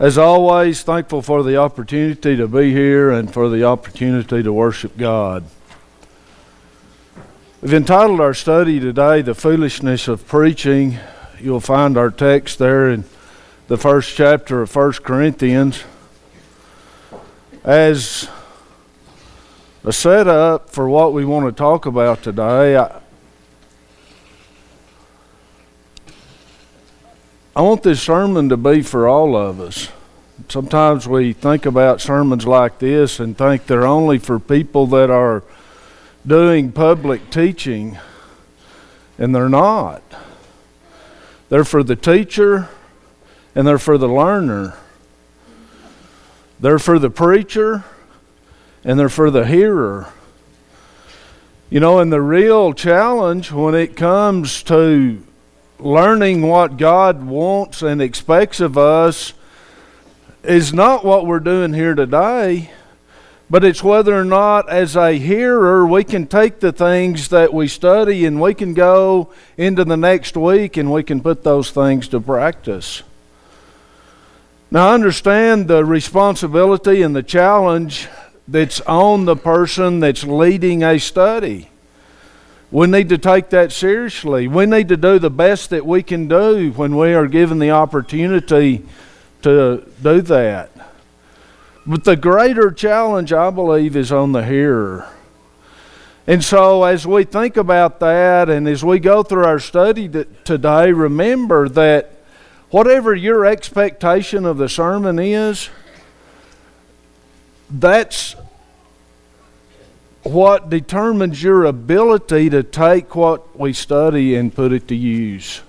As always, thankful for the opportunity to be here and for the opportunity to worship God. We've entitled our study today, The Foolishness of Preaching. You'll find our text there in the first chapter of 1 Corinthians. As a setup for what we want to talk about today, I, I want this sermon to be for all of us. Sometimes we think about sermons like this and think they're only for people that are doing public teaching, and they're not. They're for the teacher and they're for the learner. They're for the preacher and they're for the hearer. You know, and the real challenge when it comes to learning what God wants and expects of us is not what we're doing here today, but it's whether or not, as a hearer, we can take the things that we study and we can go into the next week and we can put those things to practice. Now, understand the responsibility and the challenge that's on the person that's leading a study. We need to take that seriously. We need to do the best that we can do when we are given the opportunity to do that. But the greater challenge, I believe, is on the hearer. And so, as we think about that and as we go through our study today, remember that whatever your expectation of the sermon is, that's what determines your ability to take what we study and put it to use.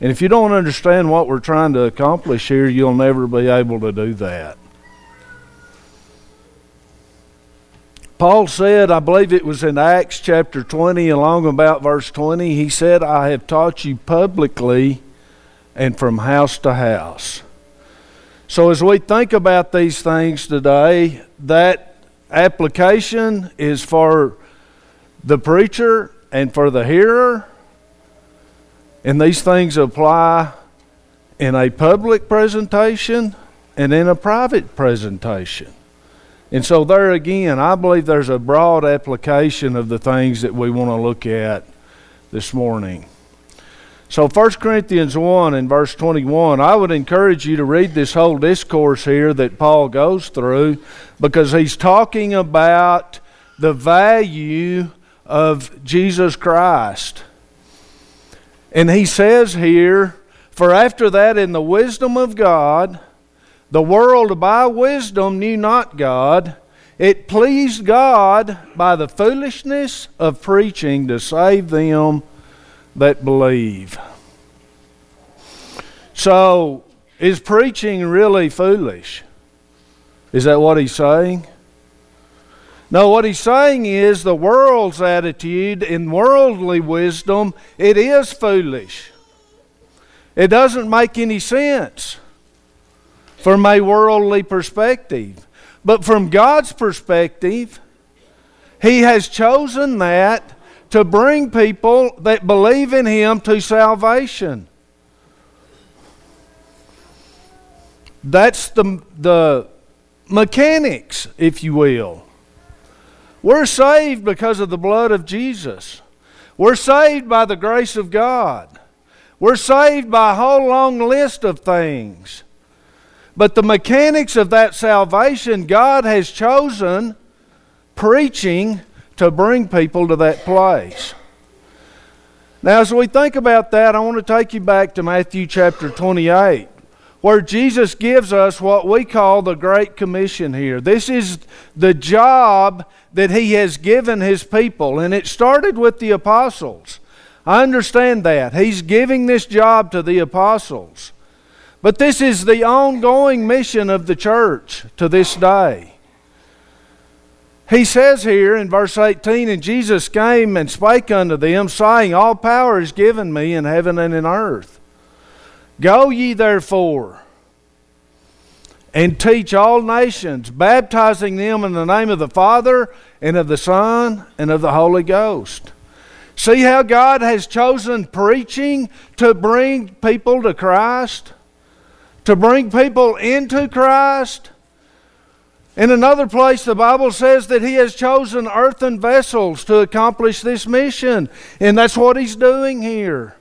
And if you don't understand what we're trying to accomplish here, you'll never be able to do that. Paul said, I believe it was in Acts chapter 20, along about verse 20, he said, I have taught you publicly and from house to house. So as we think about these things today, that application is for the preacher and for the hearer. And these things apply in a public presentation and in a private presentation. And so, there again, I believe there's a broad application of the things that we want to look at this morning. So 1 Corinthians 1 and verse 21, I would encourage you to read this whole discourse here that Paul goes through because he's talking about the value of Jesus Christ. And he says here, For after that, in the wisdom of God, the world by wisdom knew not God. It pleased God by the foolishness of preaching to save them that believe. So, is preaching really foolish? Is that what he's saying? No, what he's saying is the world's attitude in worldly wisdom, it is foolish. It doesn't make any sense from a worldly perspective. But from God's perspective, He has chosen that to bring people that believe in Him to salvation. That's the, the mechanics, if you will. We're saved because of the blood of Jesus. We're saved by the grace of God. We're saved by a whole long list of things. But the mechanics of that salvation, God has chosen preaching to bring people to that place. Now, as we think about that, I want to take you back to Matthew chapter 28, where Jesus gives us what we call the Great Commission here. This is the job that He has given His people, and it started with the apostles. I understand that. He's giving this job to the apostles. But this is the ongoing mission of the church to this day. He says here in verse 18, And Jesus came and spake unto them, saying, All power is given me in heaven and in earth. Go ye therefore and teach all nations, baptizing them in the name of the Father and of the Son and of the Holy Ghost. See how God has chosen preaching to bring people to Christ? to bring people into Christ. In another place, the Bible says that He has chosen earthen vessels to accomplish this mission, and that's what He's doing here.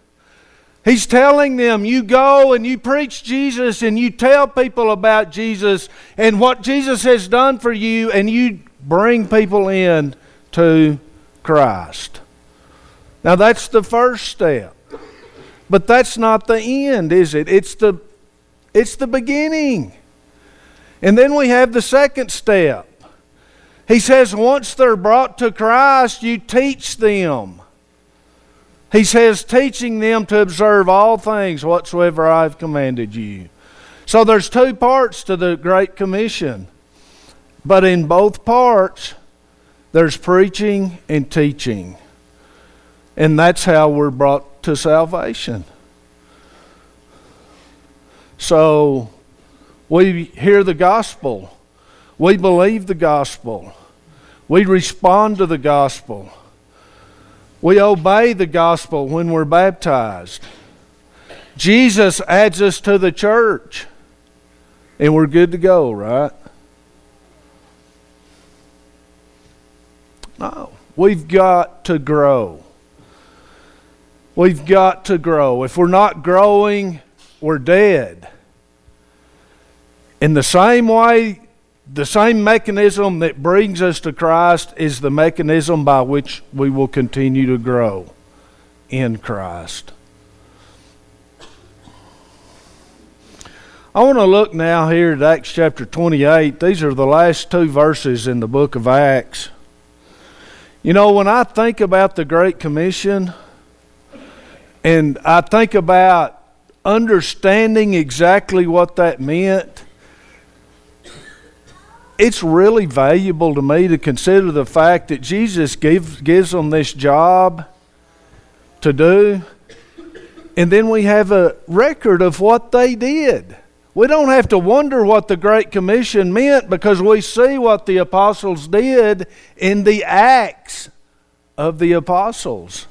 He's telling them, you go and you preach Jesus and you tell people about Jesus and what Jesus has done for you, and you bring people in to Christ. Now, that's the first step. But that's not the end, is it? It's the, it's the beginning. And then we have the second step. He says, once they're brought to Christ, you teach them. He says, teaching them to observe all things whatsoever I've commanded you. So there's two parts to the Great Commission. But in both parts, there's preaching and teaching. And that's how we're brought to salvation. So we hear the gospel, we believe the gospel, we respond to the gospel, we obey the gospel when we're baptized. Jesus adds us to the church, and we're good to go, right? No. We've got to grow. We've got to grow. If we're not growing, we're dead. In the same way, the same mechanism that brings us to Christ is the mechanism by which we will continue to grow in Christ. I want to look now here at Acts chapter 28. These are the last two verses in the book of Acts. You know, when I think about the Great Commission and I think about understanding exactly what that meant, it's really valuable to me to consider the fact that Jesus gives, gives them this job to do, and then we have a record of what they did. We don't have to wonder what the Great Commission meant because we see what the apostles did in the Acts of the apostles.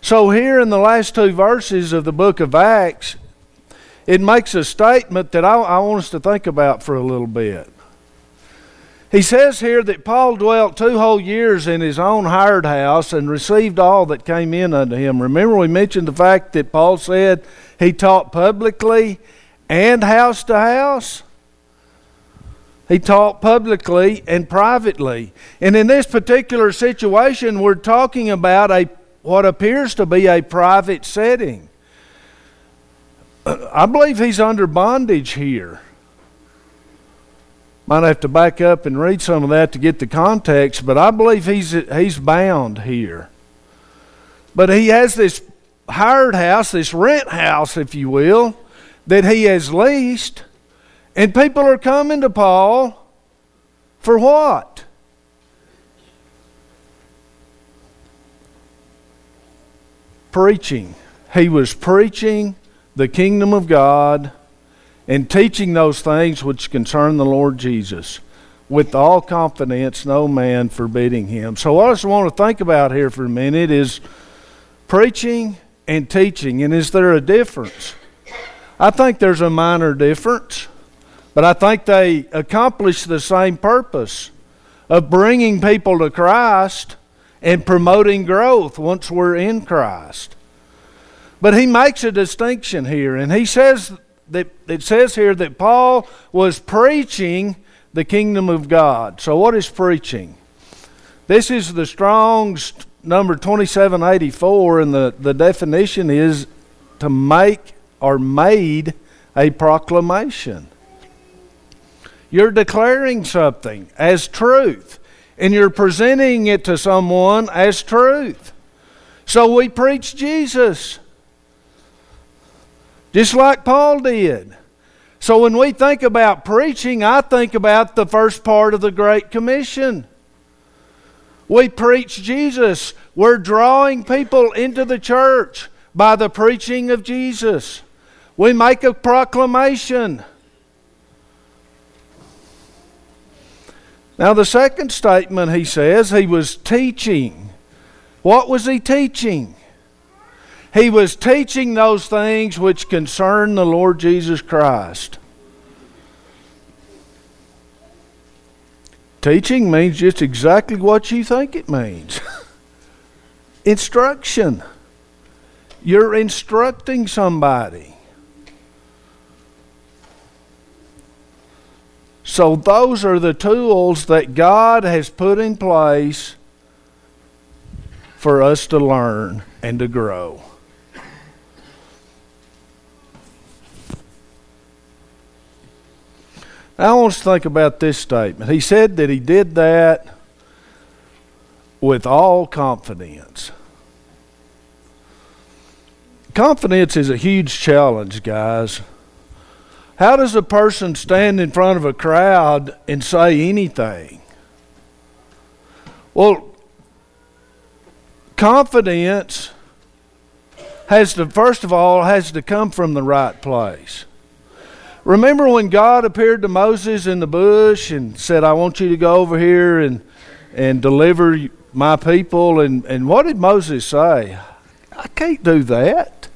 So, here in the last two verses of the book of Acts, it makes a statement that I, I want us to think about for a little bit. He says here that Paul dwelt two whole years in his own hired house and received all that came in unto him. Remember, we mentioned the fact that Paul said he taught publicly and house to house? He taught publicly and privately. And in this particular situation, we're talking about a what appears to be a private setting. I believe he's under bondage here. Might have to back up and read some of that to get the context, but I believe he's he's bound here. But he has this hired house, this rent house, if you will, that he has leased, and people are coming to Paul for what? Preaching. He was preaching the kingdom of God and teaching those things which concern the Lord Jesus with all confidence, no man forbidding him. So, what I just want to think about here for a minute is preaching and teaching. And is there a difference? I think there's a minor difference, but I think they accomplish the same purpose of bringing people to Christ and promoting growth once we're in Christ. But he makes a distinction here, and he says that it says here that Paul was preaching the kingdom of God. So, what is preaching? This is the Strong's number 2784, and the, the definition is to make or made a proclamation. You're declaring something as truth, and you're presenting it to someone as truth. So, we preach Jesus just like Paul did. So when we think about preaching, I think about the first part of the Great Commission. We preach Jesus. We're drawing people into the church by the preaching of Jesus. We make a proclamation. Now, the second statement he says, he was teaching. What was he teaching? He was teaching those things which concern the Lord Jesus Christ. Teaching means just exactly what you think it means instruction. You're instructing somebody. So, those are the tools that God has put in place for us to learn and to grow. I want us to think about this statement. He said that he did that with all confidence. Confidence is a huge challenge, guys. How does a person stand in front of a crowd and say anything? Well, confidence has to, first of all, has to come from the right place. Remember when God appeared to Moses in the bush and said, I want you to go over here and, and deliver my people? And, and what did Moses say? I can't do that.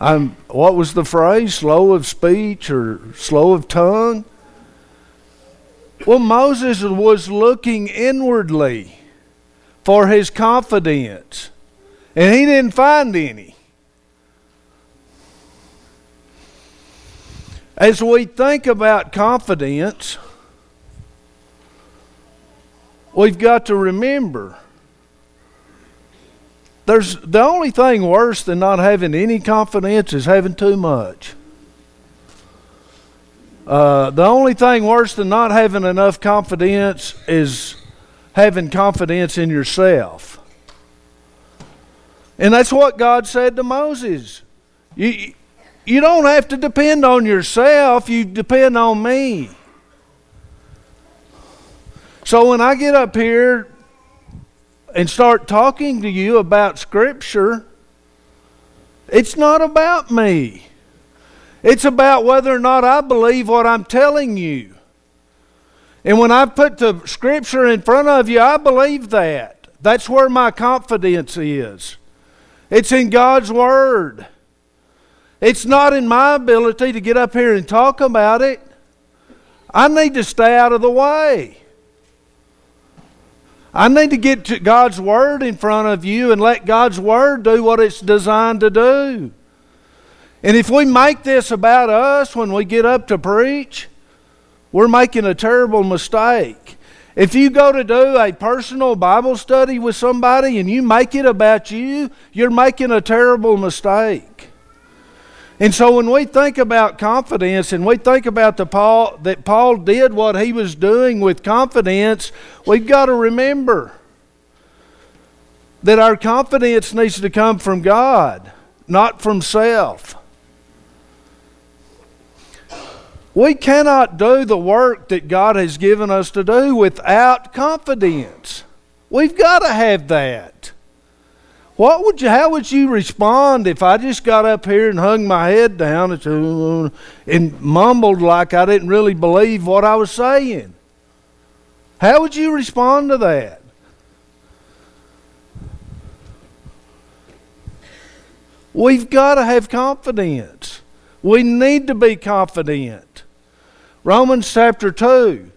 I'm, what was the phrase? Slow of speech or slow of tongue? Well, Moses was looking inwardly for his confidence, and he didn't find any. As we think about confidence, we've got to remember there's the only thing worse than not having any confidence is having too much. Uh, the only thing worse than not having enough confidence is having confidence in yourself. And that's what God said to Moses. You, you don't have to depend on yourself, you depend on me. So when I get up here and start talking to you about Scripture, it's not about me. It's about whether or not I believe what I'm telling you. And when I put the Scripture in front of you, I believe that. That's where my confidence is. It's in God's Word. It's not in my ability to get up here and talk about it. I need to stay out of the way. I need to get to God's Word in front of you and let God's Word do what it's designed to do. And if we make this about us when we get up to preach, we're making a terrible mistake. If you go to do a personal Bible study with somebody and you make it about you, you're making a terrible mistake. And so when we think about confidence and we think about the Paul that Paul did what he was doing with confidence, we've got to remember that our confidence needs to come from God, not from self. We cannot do the work that God has given us to do without confidence. We've got to have that. What would you, how would you respond if I just got up here and hung my head down and, and mumbled like I didn't really believe what I was saying? How would you respond to that? We've got to have confidence. We need to be confident. Romans chapter 2.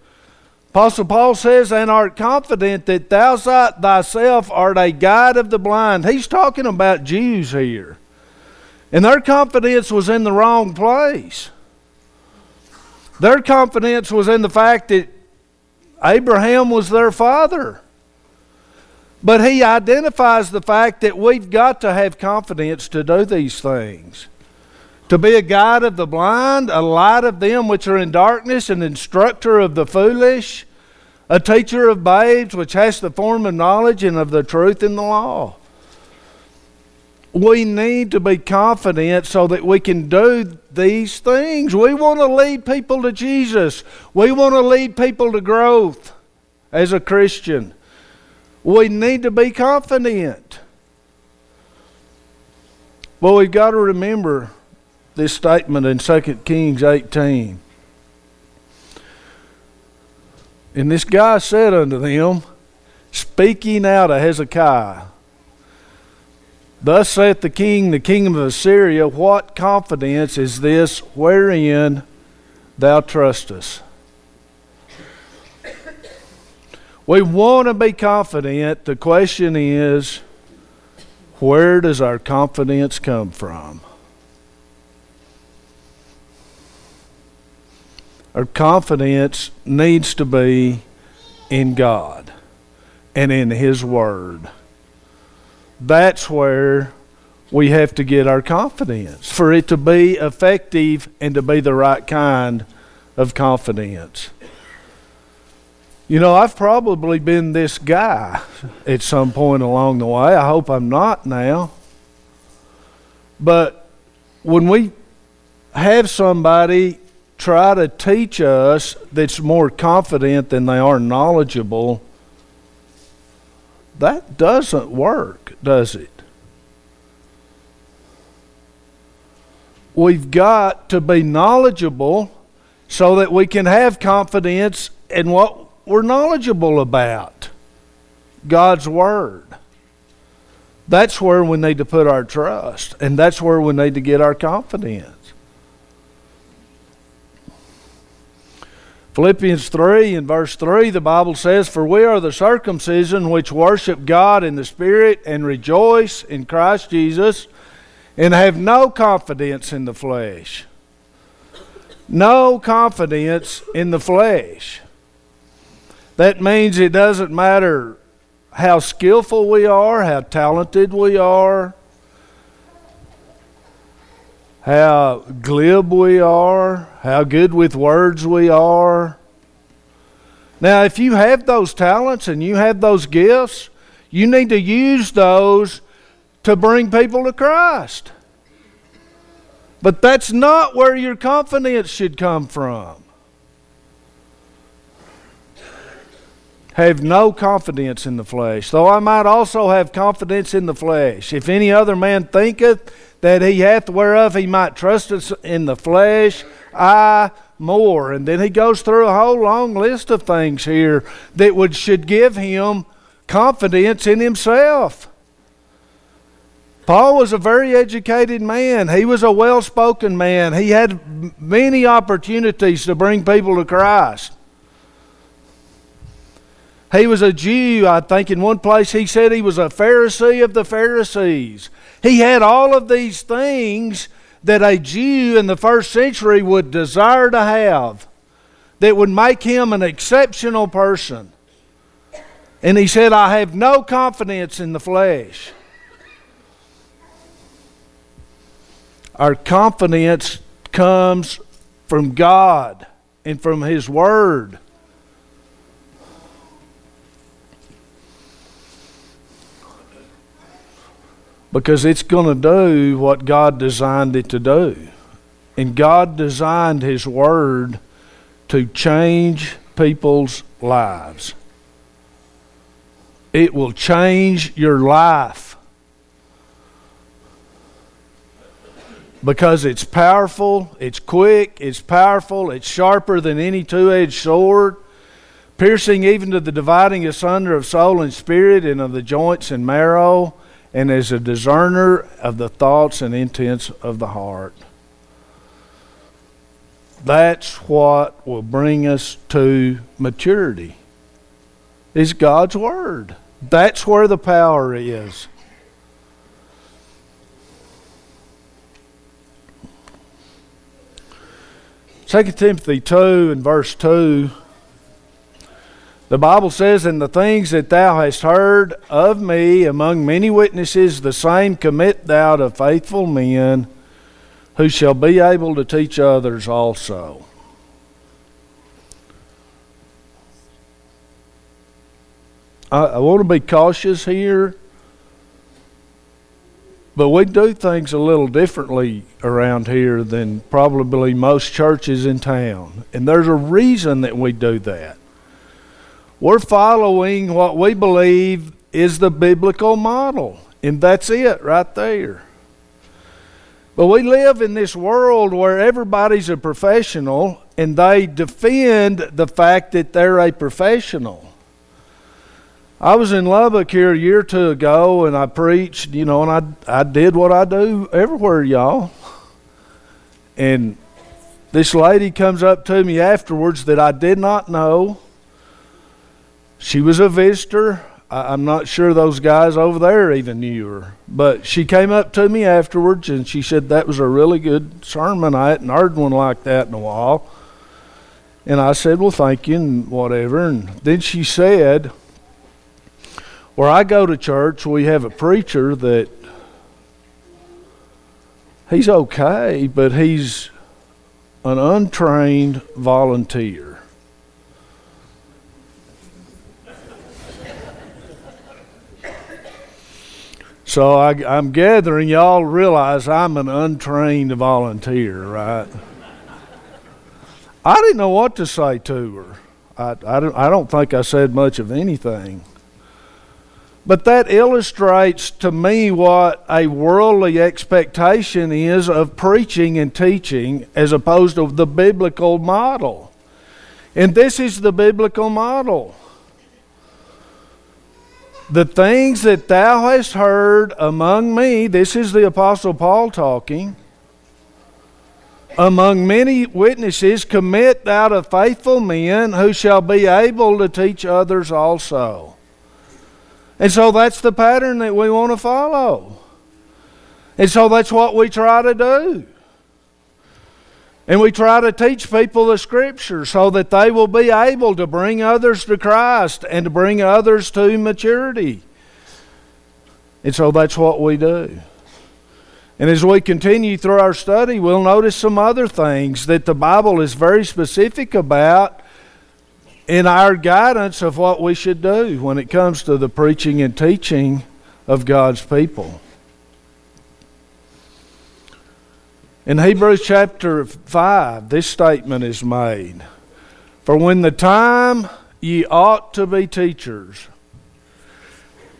Apostle Paul says, and art confident that thou thyself art a guide of the blind. He's talking about Jews here. And their confidence was in the wrong place. Their confidence was in the fact that Abraham was their father. But he identifies the fact that we've got to have confidence to do these things. To be a guide of the blind, a light of them which are in darkness, an instructor of the foolish, a teacher of babes, which has the form of knowledge and of the truth in the law. We need to be confident so that we can do these things. We want to lead people to Jesus. We want to lead people to growth as a Christian. We need to be confident. Well, we've got to remember this statement in 2 Kings 18. And this guy said unto them, speaking out of Hezekiah, Thus saith the king, the kingdom of Assyria, What confidence is this wherein thou trustest? We want to be confident. The question is, where does our confidence come from? Our confidence needs to be in God and in His Word. That's where we have to get our confidence for it to be effective and to be the right kind of confidence. You know, I've probably been this guy at some point along the way. I hope I'm not now. But when we have somebody try to teach us that's more confident than they are knowledgeable, that doesn't work, does it? We've got to be knowledgeable so that we can have confidence in what we're knowledgeable about God's Word. That's where we need to put our trust, and that's where we need to get our confidence. Philippians 3 and verse 3, the Bible says, For we are the circumcision which worship God in the Spirit and rejoice in Christ Jesus and have no confidence in the flesh. No confidence in the flesh. That means it doesn't matter how skillful we are, how talented we are, how glib we are, how good with words we are. Now, if you have those talents and you have those gifts, you need to use those to bring people to Christ. But that's not where your confidence should come from. have no confidence in the flesh, though I might also have confidence in the flesh. If any other man thinketh that he hath whereof he might trust us in the flesh, I more. And then he goes through a whole long list of things here that would should give him confidence in himself. Paul was a very educated man. He was a well spoken man. He had many opportunities to bring people to Christ. He was a Jew. I think in one place he said he was a Pharisee of the Pharisees. He had all of these things that a Jew in the first century would desire to have that would make him an exceptional person. And he said, I have no confidence in the flesh. Our confidence comes from God and from His Word. Because it's going to do what God designed it to do. And God designed His Word to change people's lives. It will change your life because it's powerful, it's quick, it's powerful, it's sharper than any two edged sword, piercing even to the dividing asunder of soul and spirit and of the joints and marrow and is a discerner of the thoughts and intents of the heart. That's what will bring us to maturity. Is God's word. That's where the power is. Second Timothy two and verse two the Bible says, And the things that thou hast heard of me among many witnesses, the same commit thou to faithful men who shall be able to teach others also. I, I want to be cautious here, but we do things a little differently around here than probably most churches in town. And there's a reason that we do that. We're following what we believe is the biblical model, and that's it right there. But we live in this world where everybody's a professional and they defend the fact that they're a professional. I was in Lubbock here a year or two ago, and I preached, you know, and I I did what I do everywhere, y'all. And this lady comes up to me afterwards that I did not know. She was a visitor. I, I'm not sure those guys over there even knew her. But she came up to me afterwards and she said that was a really good sermon. I hadn't heard one like that in a while. And I said, Well, thank you, and whatever. And then she said, where I go to church, we have a preacher that he's okay, but he's an untrained volunteer. So I, am gathering y'all realize I'm an untrained volunteer, right? I didn't know what to say to her. I, I, don't, I don't think I said much of anything. But that illustrates to me what a worldly expectation is of preaching and teaching as opposed to the biblical model. And this is the biblical model. The things that thou hast heard among me, this is the Apostle Paul talking, among many witnesses, commit thou to faithful men who shall be able to teach others also. And so that's the pattern that we want to follow. And so that's what we try to do. And we try to teach people the Scripture so that they will be able to bring others to Christ and to bring others to maturity. And so that's what we do. And as we continue through our study, we'll notice some other things that the Bible is very specific about in our guidance of what we should do when it comes to the preaching and teaching of God's people. In Hebrews chapter 5, this statement is made For when the time ye ought to be teachers.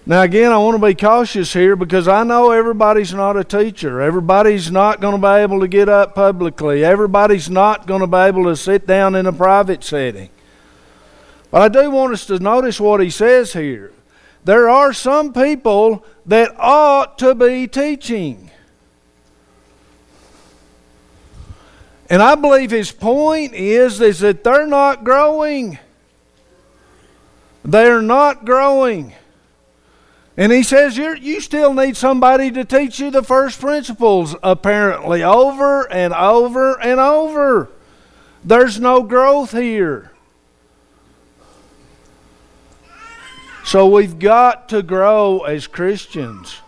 Now, again, I want to be cautious here because I know everybody's not a teacher. Everybody's not going to be able to get up publicly. Everybody's not going to be able to sit down in a private setting. But I do want us to notice what he says here. There are some people that ought to be teaching. And I believe his point is, is that they're not growing. They're not growing. And he says you still need somebody to teach you the first principles, apparently, over and over and over. There's no growth here. So we've got to grow as Christians.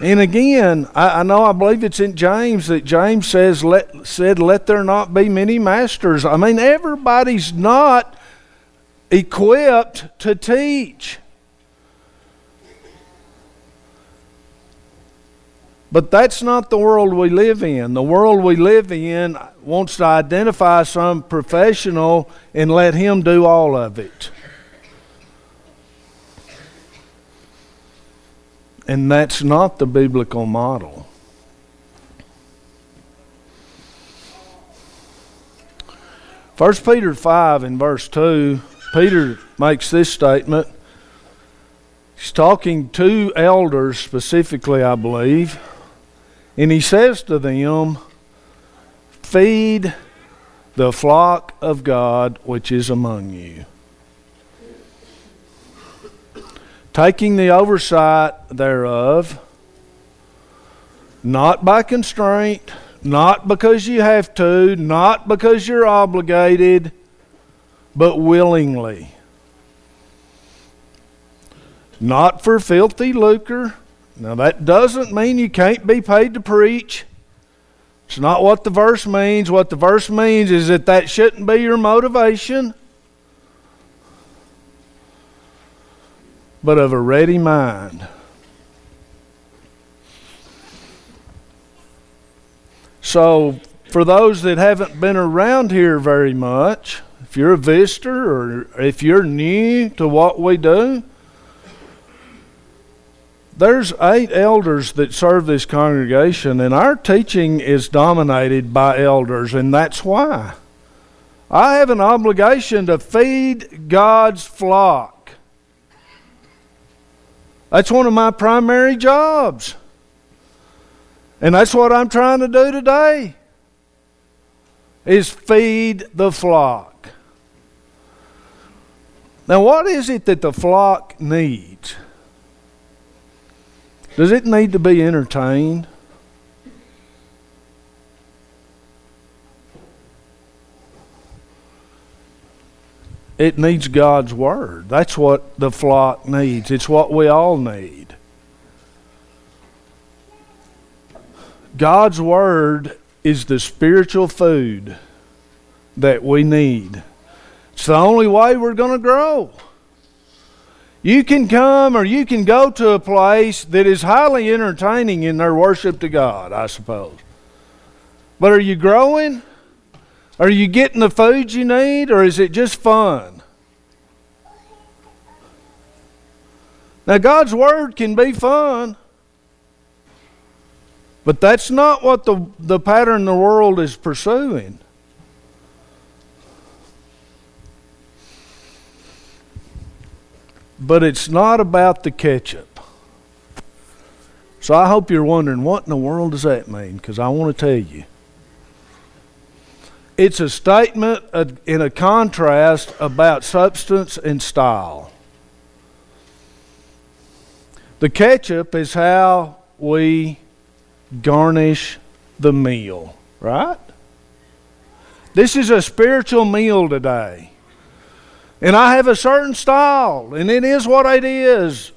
And again, I, I, know I believe it's in James that James says let said, Let there not be many masters. I mean, everybody's not equipped to teach. But that's not the world we live in. The world we live in wants to identify some professional and let him do all of it. And that's not the biblical model. First Peter 5 in verse 2, Peter makes this statement. He's talking to elders specifically, I believe. And he says to them, Feed the flock of God which is among you taking the oversight thereof, not by constraint, not because you have to, not because you're obligated, but willingly. Not for filthy lucre. Now, that doesn't mean you can't be paid to preach. It's not what the verse means. What the verse means is that that shouldn't be your motivation. But of a ready mind. So, for those that haven't been around here very much, if you're a visitor or if you're new to what we do, there's eight elders that serve this congregation, and our teaching is dominated by elders, and that's why. I have an obligation to feed God's flock. That's one of my primary jobs. And that's what I'm trying to do today is feed the flock. Now what is it that the flock needs? Does it need to be entertained? It needs God's Word. That's what the flock needs. It's what we all need. God's Word is the spiritual food that we need. It's the only way we're going to grow. You can come or you can go to a place that is highly entertaining in their worship to God, I suppose. But are you growing? Are you getting the food you need, or is it just fun? Now, God's Word can be fun, but that's not what the, the pattern the world is pursuing. But it's not about the ketchup. So I hope you're wondering what in the world does that mean? Because I want to tell you. It's a statement uh, in a contrast about substance and style. The ketchup is how we garnish the meal, right? This is a spiritual meal today. And I have a certain style, and it is what it is.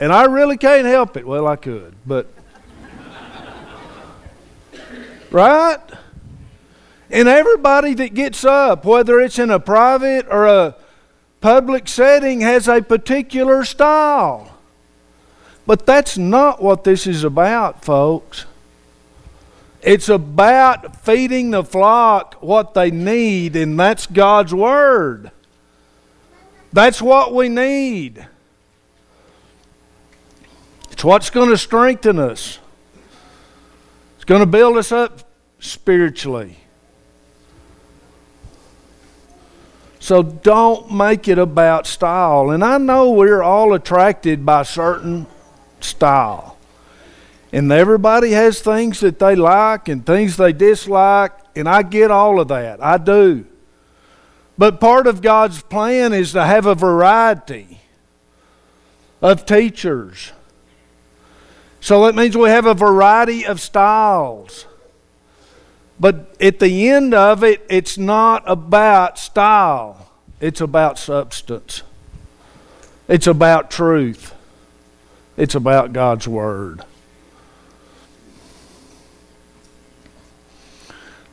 And I really can't help it. Well, I could, but. right? And everybody that gets up, whether it's in a private or a public setting, has a particular style. But that's not what this is about, folks. It's about feeding the flock what they need, and that's God's Word. That's what we need. It's what's going to strengthen us, it's going to build us up spiritually. So don't make it about style. And I know we're all attracted by certain style. And everybody has things that they like and things they dislike, and I get all of that. I do. But part of God's plan is to have a variety of teachers. So that means we have a variety of styles. But at the end of it, it's not about style, it's about substance, it's about truth, it's about God's Word.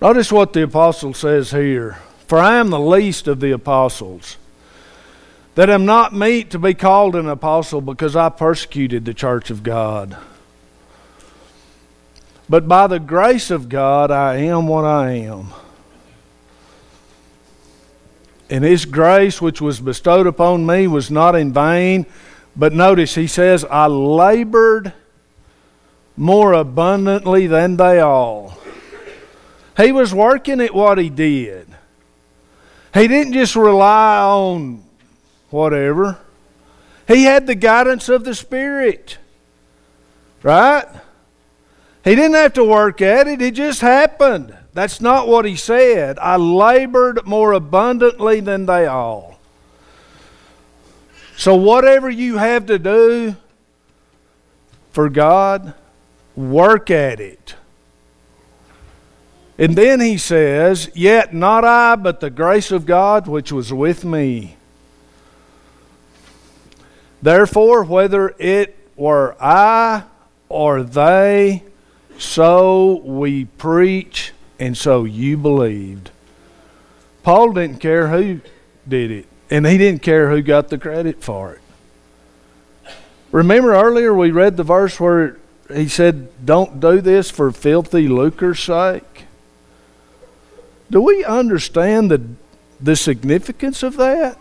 Notice what the apostle says here For I am the least of the apostles, that am not meet to be called an apostle because I persecuted the church of God. But by the grace of God, I am what I am. And His grace, which was bestowed upon me, was not in vain. But notice, He says, I labored more abundantly than they all. He was working at what He did. He didn't just rely on whatever, He had the guidance of the Spirit. Right? He didn't have to work at it, it just happened. That's not what he said. I labored more abundantly than they all. So, whatever you have to do for God, work at it. And then he says, Yet not I, but the grace of God which was with me. Therefore, whether it were I or they, so we preach, and so you believed. Paul didn't care who did it, and he didn't care who got the credit for it. Remember earlier we read the verse where he said, Don't do this for filthy lucre's sake? Do we understand the, the significance of that?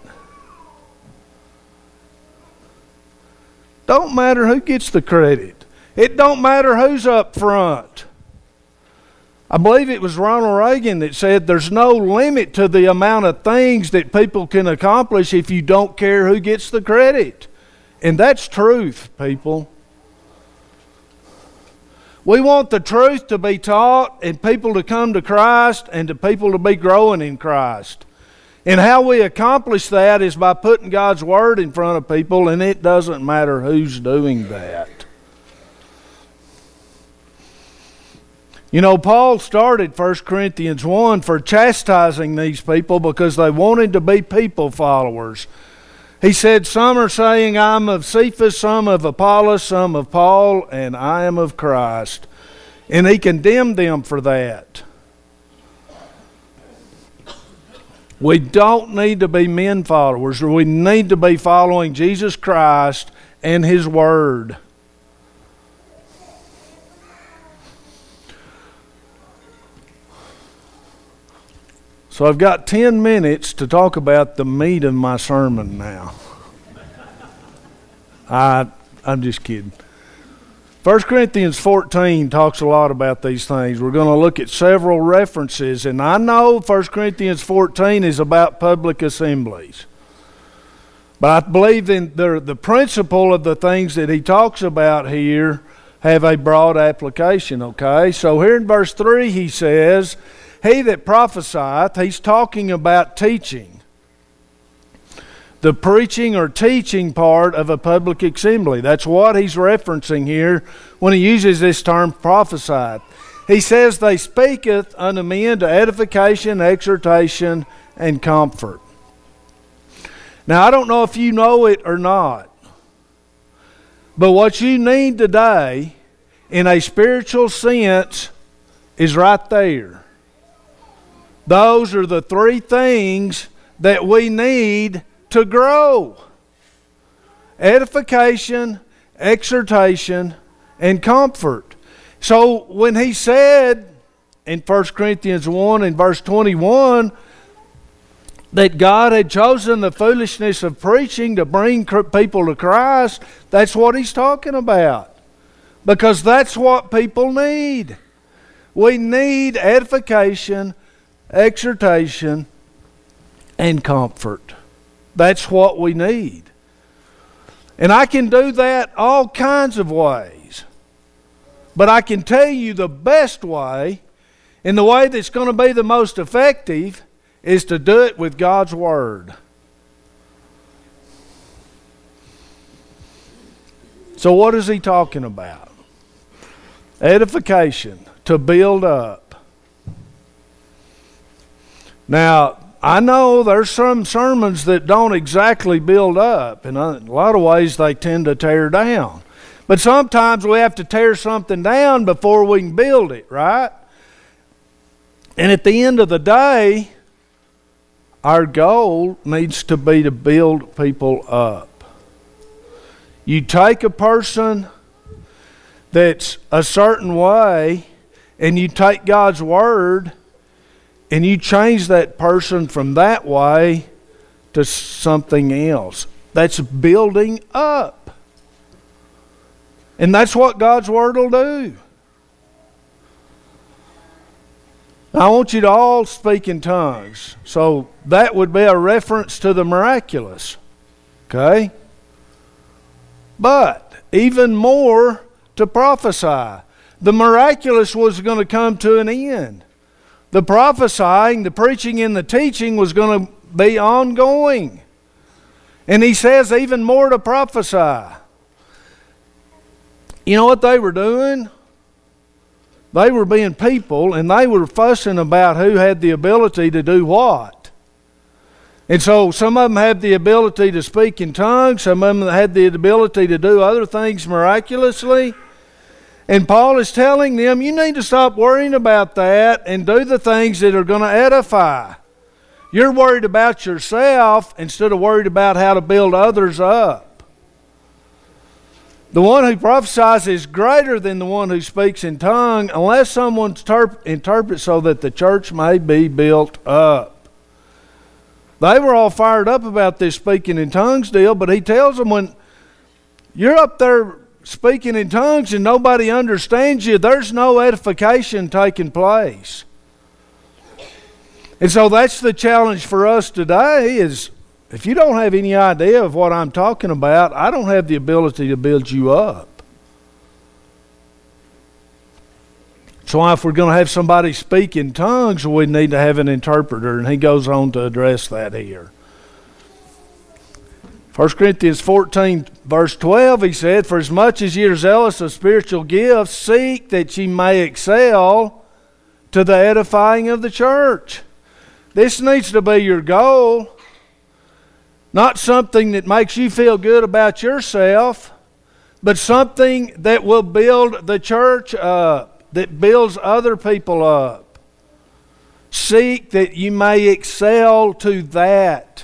Don't matter who gets the credit. It don't matter who's up front. I believe it was Ronald Reagan that said there's no limit to the amount of things that people can accomplish if you don't care who gets the credit. And that's truth, people. We want the truth to be taught and people to come to Christ and to people to be growing in Christ. And how we accomplish that is by putting God's Word in front of people, and it doesn't matter who's doing that. You know, Paul started 1 Corinthians 1 for chastising these people because they wanted to be people followers. He said, Some are saying, I'm of Cephas, some of Apollos, some of Paul, and I am of Christ. And he condemned them for that. We don't need to be men followers, we need to be following Jesus Christ and His Word. So I've got 10 minutes to talk about the meat of my sermon now. I, I'm just kidding. 1 Corinthians 14 talks a lot about these things. We're going to look at several references, and I know 1 Corinthians 14 is about public assemblies. But I believe in the, the principle of the things that he talks about here have a broad application, okay? So here in verse 3, he says, he that prophesieth, he's talking about teaching. The preaching or teaching part of a public assembly. That's what he's referencing here when he uses this term prophesieth. He says, They speaketh unto men to edification, exhortation, and comfort. Now, I don't know if you know it or not, but what you need today, in a spiritual sense, is right there. Those are the three things that we need to grow edification, exhortation, and comfort. So when he said in 1 Corinthians 1 and verse 21 that God had chosen the foolishness of preaching to bring people to Christ, that's what he's talking about. Because that's what people need. We need edification exhortation, and comfort. That's what we need. And I can do that all kinds of ways. But I can tell you the best way, and the way that's going to be the most effective, is to do it with God's Word. So, what is he talking about? Edification, to build up. Now, I know there's some sermons that don't exactly build up. In uh, a lot of ways, they tend to tear down. But sometimes we have to tear something down before we can build it, right? And at the end of the day, our goal needs to be to build people up. You take a person that's a certain way and you take God's Word and you change that person from that way to something else. That's building up. And that's what God's Word will do. I want you to all speak in tongues. So that would be a reference to the miraculous. Okay? But even more to prophesy. The miraculous was going to come to an end the prophesying, the preaching, and the teaching was going to be ongoing. And he says, even more to prophesy. You know what they were doing? They were being people and they were fussing about who had the ability to do what. And so some of them had the ability to speak in tongues, some of them had the ability to do other things miraculously. And Paul is telling them, you need to stop worrying about that and do the things that are going to edify. You're worried about yourself instead of worried about how to build others up. The one who prophesies is greater than the one who speaks in tongue unless someone terp- interprets so that the church may be built up. They were all fired up about this speaking in tongues deal, but he tells them when you're up there speaking in tongues and nobody understands you, there's no edification taking place. And so that's the challenge for us today is If you don't have any idea of what I'm talking about, I don't have the ability to build you up. So if we're going to have somebody speak in tongues, we need to have an interpreter, and he goes on to address that here. 1 Corinthians 14, verse 12, he said, For as much as ye are zealous of spiritual gifts, seek that ye may excel to the edifying of the church. This needs to be your goal, not something that makes you feel good about yourself, but something that will build the church up, that builds other people up. Seek that you may excel to that.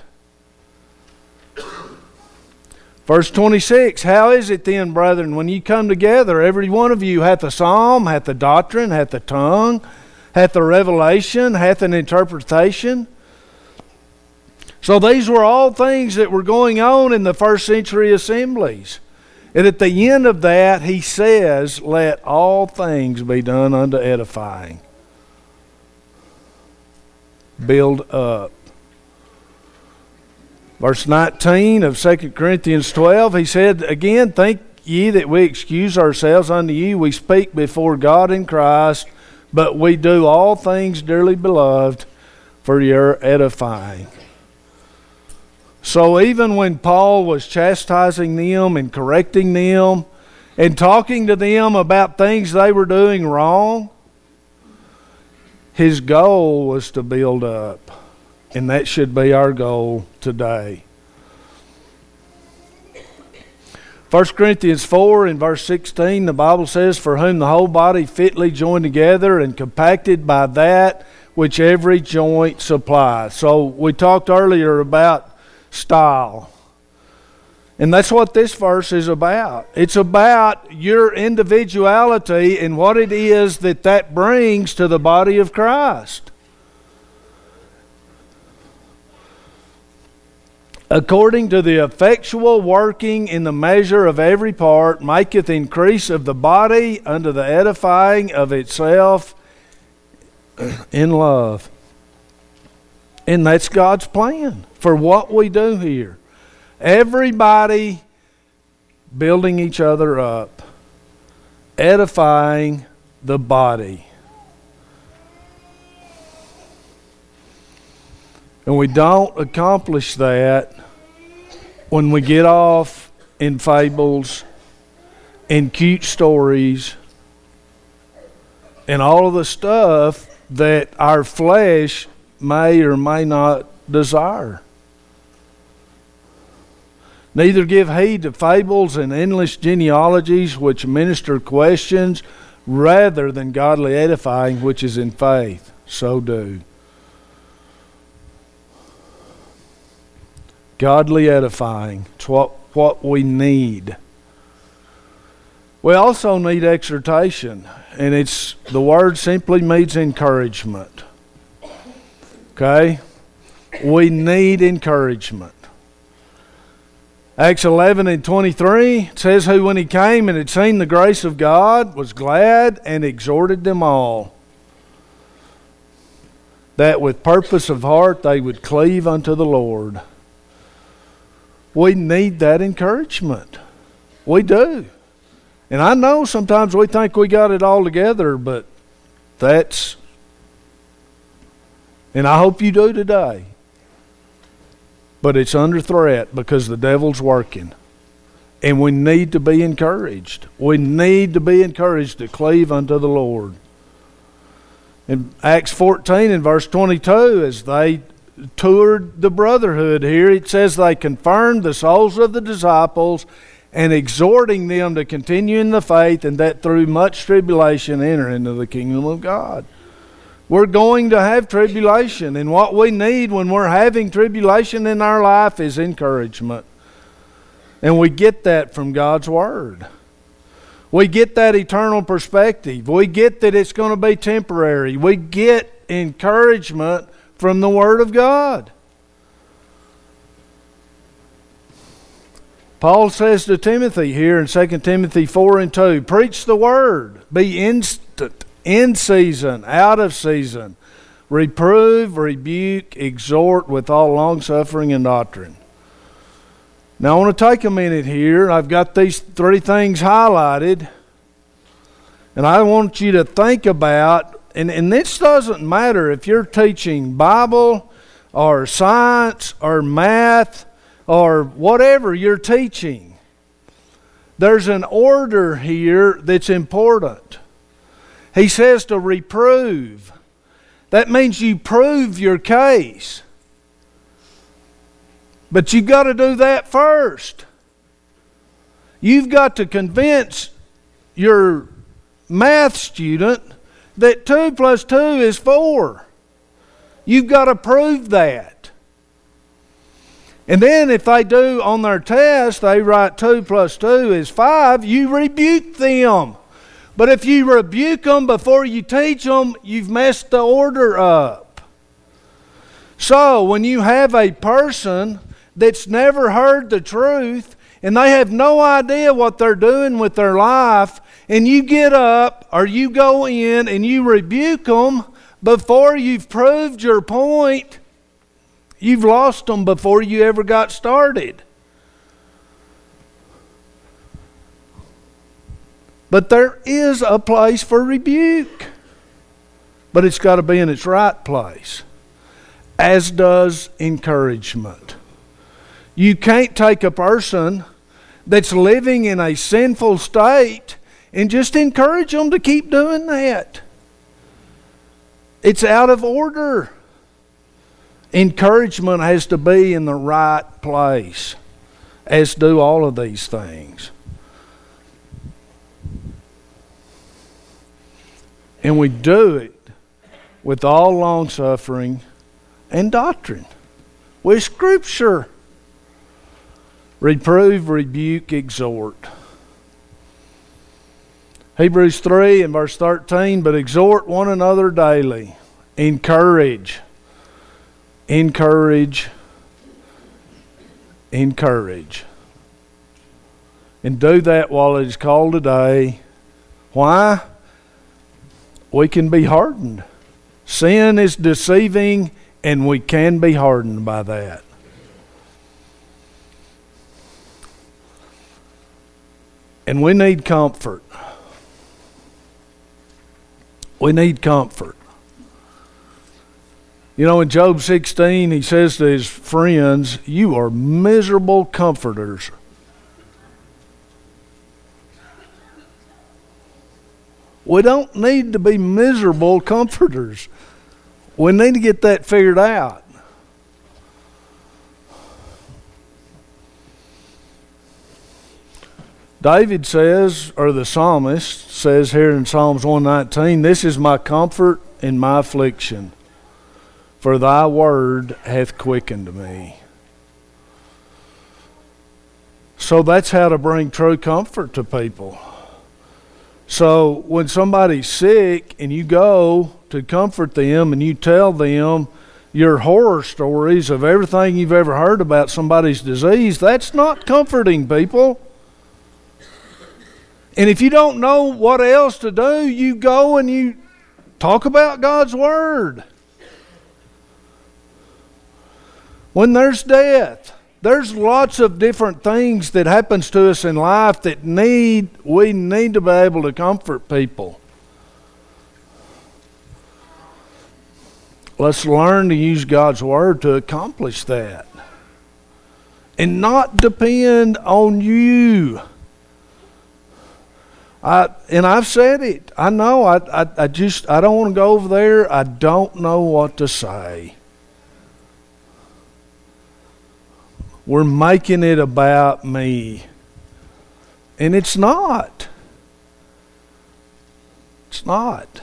Verse 26 How is it then, brethren, when ye come together, every one of you hath a psalm, hath a doctrine, hath a tongue, hath a revelation, hath an interpretation? So these were all things that were going on in the first century assemblies. And at the end of that, he says, Let all things be done unto edifying. Build up. Verse 19 of 2 Corinthians 12, he said, Again, think ye that we excuse ourselves unto you. We speak before God in Christ, but we do all things, dearly beloved, for your edifying. So even when Paul was chastising them and correcting them and talking to them about things they were doing wrong, his goal was to build up. And that should be our goal today. 1 Corinthians 4 in verse 16, the Bible says, For whom the whole body fitly joined together and compacted by that which every joint supplies. So we talked earlier about style. And that's what this verse is about. It's about your individuality and what it is that that brings to the body of Christ. According to the effectual working in the measure of every part, maketh increase of the body unto the edifying of itself in love. And that's God's plan for what we do here. Everybody building each other up, edifying the body. And we don't accomplish that when we get off in fables and cute stories and all of the stuff that our flesh may or may not desire. Neither give heed to fables and endless genealogies which minister questions rather than godly edifying which is in faith. So do. Godly edifying. It's what, what we need. We also need exhortation, and it's the word simply means encouragement. Okay? We need encouragement. Acts 11 and 23 says, Who, when he came and had seen the grace of God, was glad and exhorted them all, that with purpose of heart they would cleave unto the Lord. We need that encouragement. We do. And I know sometimes we think we got it all together, but that's, and I hope you do today. But it's under threat because the devil's working. And we need to be encouraged. We need to be encouraged to cleave unto the Lord. In Acts 14 and verse 22, as they toured the brotherhood here. It says they confirmed the souls of the disciples and exhorting them to continue in the faith and that through much tribulation enter into the kingdom of God. We're going to have tribulation, and what we need when we're having tribulation in our life is encouragement. And we get that from God's Word. We get that eternal perspective. We get that it's going to be temporary. We get encouragement from the Word of God. Paul says to Timothy here in 2 Timothy 4 and 2 Preach the Word, be instant, in season, out of season, reprove, rebuke, exhort with all longsuffering and doctrine. Now, I want to take a minute here. I've got these three things highlighted, and I want you to think about, and, and this doesn't matter if you're teaching Bible or science or math or whatever you're teaching. There's an order here that's important. He says to reprove. That means you prove your case. But you've got to do that first. You've got to convince your math student that 2 plus 2 is 4. You've got to prove that. And then if they do on their test, they write 2 plus 2 is 5, you rebuke them. But if you rebuke them before you teach them, you've messed the order up. So when you have a person that's never heard the truth and they have no idea what they're doing with their life, and you get up or you go in and you rebuke them before you've proved your point, you've lost them before you ever got started. But there is a place for rebuke. But it's got to be in its right place, as does encouragement. You can't take a person that's living in a sinful state and just encourage them to keep doing that. It's out of order. Encouragement has to be in the right place, as do all of these things. And we do it with all long suffering and doctrine, with Scripture. Reprove, rebuke, exhort. Hebrews 3 and verse 13, but exhort one another daily. Encourage. Encourage. Encourage. And do that while it is called today. Why? We can be hardened. Sin is deceiving, and we can be hardened by that. And we need comfort. We need comfort. You know, in Job 16, he says to his friends, You are miserable comforters. We don't need to be miserable comforters. We need to get that figured out. David says, or the psalmist says here in Psalms 119, This is my comfort in my affliction, for thy word hath quickened me. So that's how to bring true comfort to people. So when somebody's sick and you go to comfort them and you tell them your horror stories of everything you've ever heard about somebody's disease, that's not comforting people. And if you don't know what else to do, you go and you talk about God's Word. When there's death, there's lots of different things that happens to us in life that need we need to be able to comfort people. Let's learn to use God's word to accomplish that. And not depend on you. I and I've said it. I know. I, I, I just I don't want to go over there. I don't know what to say. We're making it about me, and it's not. It's not.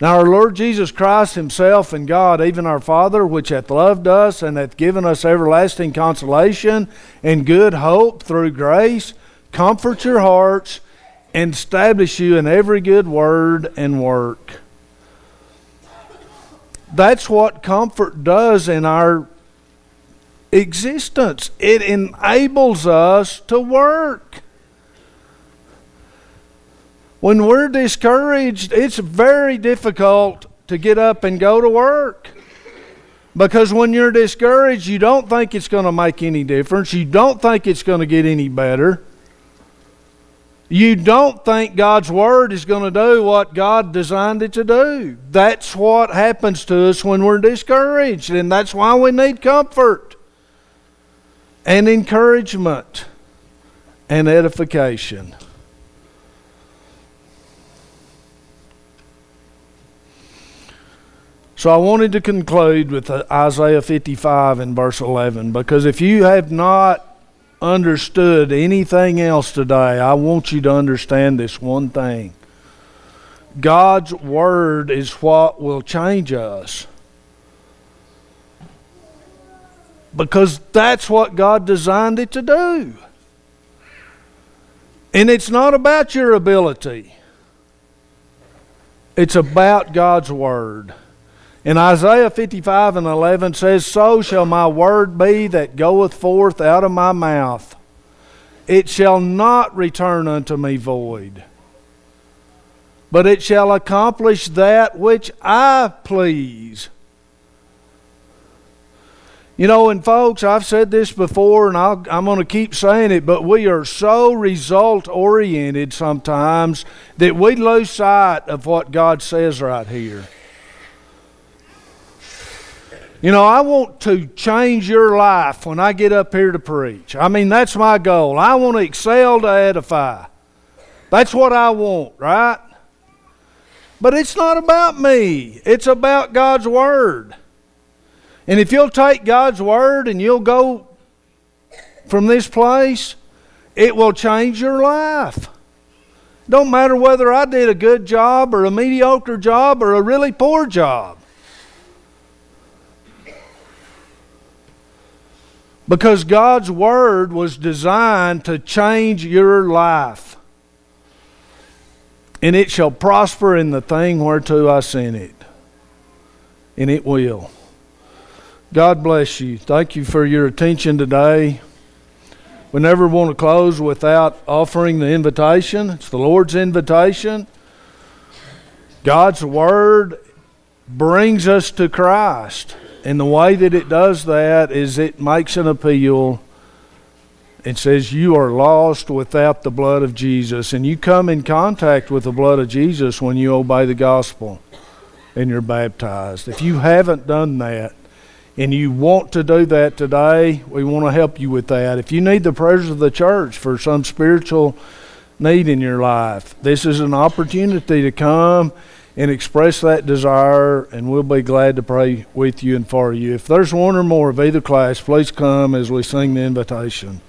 Now, our Lord Jesus Christ Himself and God, even our Father, which hath loved us and hath given us everlasting consolation and good hope through grace comfort your hearts, and establish you in every good word and work. That's what comfort does in our existence. It enables us to work. When we're discouraged, it's very difficult to get up and go to work. Because when you're discouraged, you don't think it's going to make any difference. You don't think it's going to get any better. You don't think God's Word is going to do what God designed it to do. That's what happens to us when we're discouraged, and that's why we need comfort and encouragement and edification. So I wanted to conclude with uh, Isaiah 55 and verse 11 because if you have not understood anything else today, I want you to understand this one thing. God's Word is what will change us. Because that's what God designed it to do. And it's not about your ability, it's about God's Word. In Isaiah 55 and 11 says, So shall my word be that goeth forth out of my mouth. It shall not return unto me void, but it shall accomplish that which I please. You know, and folks, I've said this before and i am going to keep saying it, but we are so result oriented sometimes that we lose sight of what God says right here. You know, I want to change your life when I get up here to preach. I mean, that's my goal. I want to excel to edify. That's what I want, right? But it's not about me, it's about God's Word. And if you'll take God's Word and you'll go from this place, it will change your life. Don't matter whether I did a good job or a mediocre job or a really poor job. Because God's Word was designed to change your life. And it shall prosper in the thing whereto I sent it. And it will. God bless you. Thank you for your attention today. We never want to close without offering the invitation. It's the Lord's invitation. God's Word brings us to Christ. And the way that it does that is it makes an appeal and says, You are lost without the blood of Jesus. And you come in contact with the blood of Jesus when you obey the gospel and you're baptized. If you haven't done that, and you want to do that today, we want to help you with that. If you need the prayers of the church for some spiritual need in your life, this is an opportunity to come and express that desire, and we'll be glad to pray with you and for you. If there's one or more of either class, please come as we sing the invitation.